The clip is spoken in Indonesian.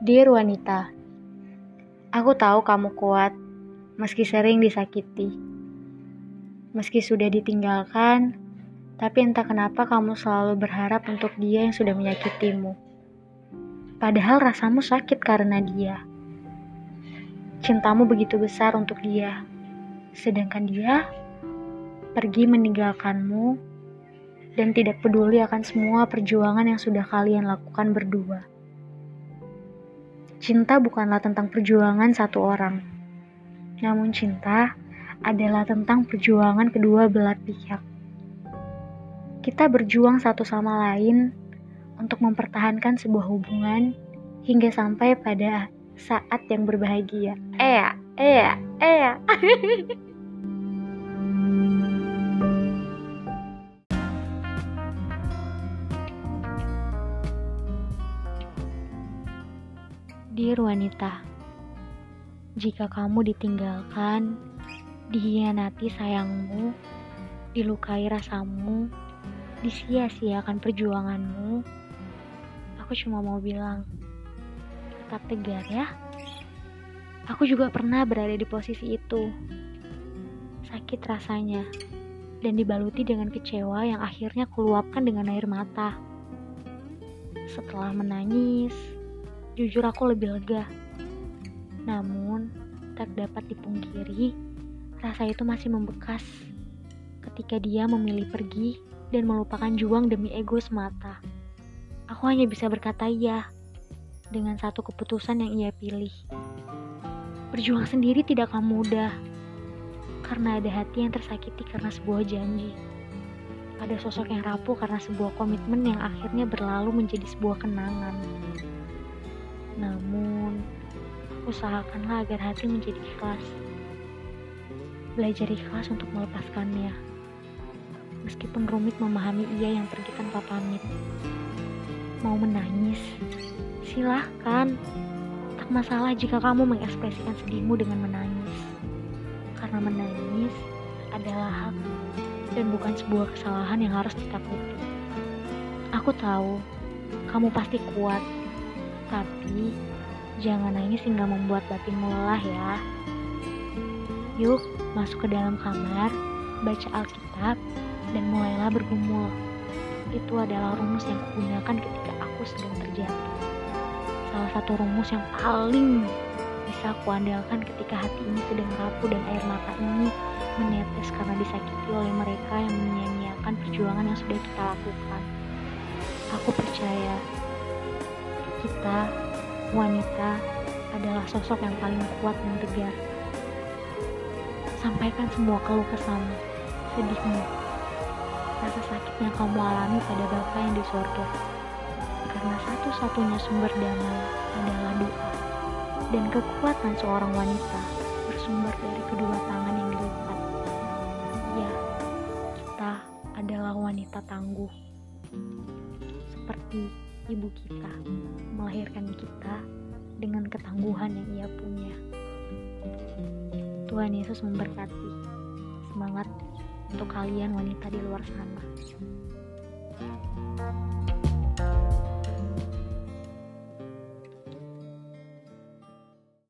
Dear wanita, aku tahu kamu kuat meski sering disakiti. Meski sudah ditinggalkan, tapi entah kenapa kamu selalu berharap untuk dia yang sudah menyakitimu. Padahal rasamu sakit karena dia. Cintamu begitu besar untuk dia, sedangkan dia pergi meninggalkanmu dan tidak peduli akan semua perjuangan yang sudah kalian lakukan berdua. Cinta bukanlah tentang perjuangan satu orang, namun cinta adalah tentang perjuangan kedua belah pihak. Kita berjuang satu sama lain untuk mempertahankan sebuah hubungan hingga sampai pada saat yang berbahagia. Eh, eh, eh. Dear wanita, jika kamu ditinggalkan, dihianati sayangmu, dilukai rasamu, disia-siakan perjuanganmu, aku cuma mau bilang, tetap tegar ya. Aku juga pernah berada di posisi itu. Sakit rasanya, dan dibaluti dengan kecewa yang akhirnya kuluapkan dengan air mata. Setelah menangis, Jujur aku lebih lega. Namun, tak dapat dipungkiri, rasa itu masih membekas ketika dia memilih pergi dan melupakan juang demi ego semata. Aku hanya bisa berkata iya dengan satu keputusan yang ia pilih. Berjuang sendiri tidaklah mudah, karena ada hati yang tersakiti karena sebuah janji. Ada sosok yang rapuh karena sebuah komitmen yang akhirnya berlalu menjadi sebuah kenangan. Namun, usahakanlah agar hati menjadi ikhlas. Belajar ikhlas untuk melepaskannya. Meskipun rumit memahami ia yang pergi tanpa pamit. Mau menangis? Silahkan. Tak masalah jika kamu mengekspresikan sedihmu dengan menangis. Karena menangis adalah hak dan bukan sebuah kesalahan yang harus ditakuti. Aku tahu, kamu pasti kuat tapi jangan nangis hingga membuat batinmu lelah ya. Yuk, masuk ke dalam kamar, baca Alkitab, dan mulailah bergumul. Itu adalah rumus yang kugunakan ketika aku sedang terjatuh. Salah satu rumus yang paling bisa aku andalkan ketika hati ini sedang rapuh dan air mata ini menetes karena disakiti oleh mereka yang menyia-nyiakan perjuangan yang sudah kita lakukan. Aku percaya kita, wanita, adalah sosok yang paling kuat dan tegar. Sampaikan semua keluh kesahmu, sedihmu, rasa sakit yang kamu alami pada Bapa yang di sorga. Karena satu-satunya sumber damai adalah doa. Dan kekuatan seorang wanita bersumber dari kedua tangan yang dilipat. Ya, kita adalah wanita tangguh. Seperti ibu kita melahirkan kita dengan ketangguhan yang ia punya. Tuhan Yesus memberkati. Semangat untuk kalian wanita di luar sana.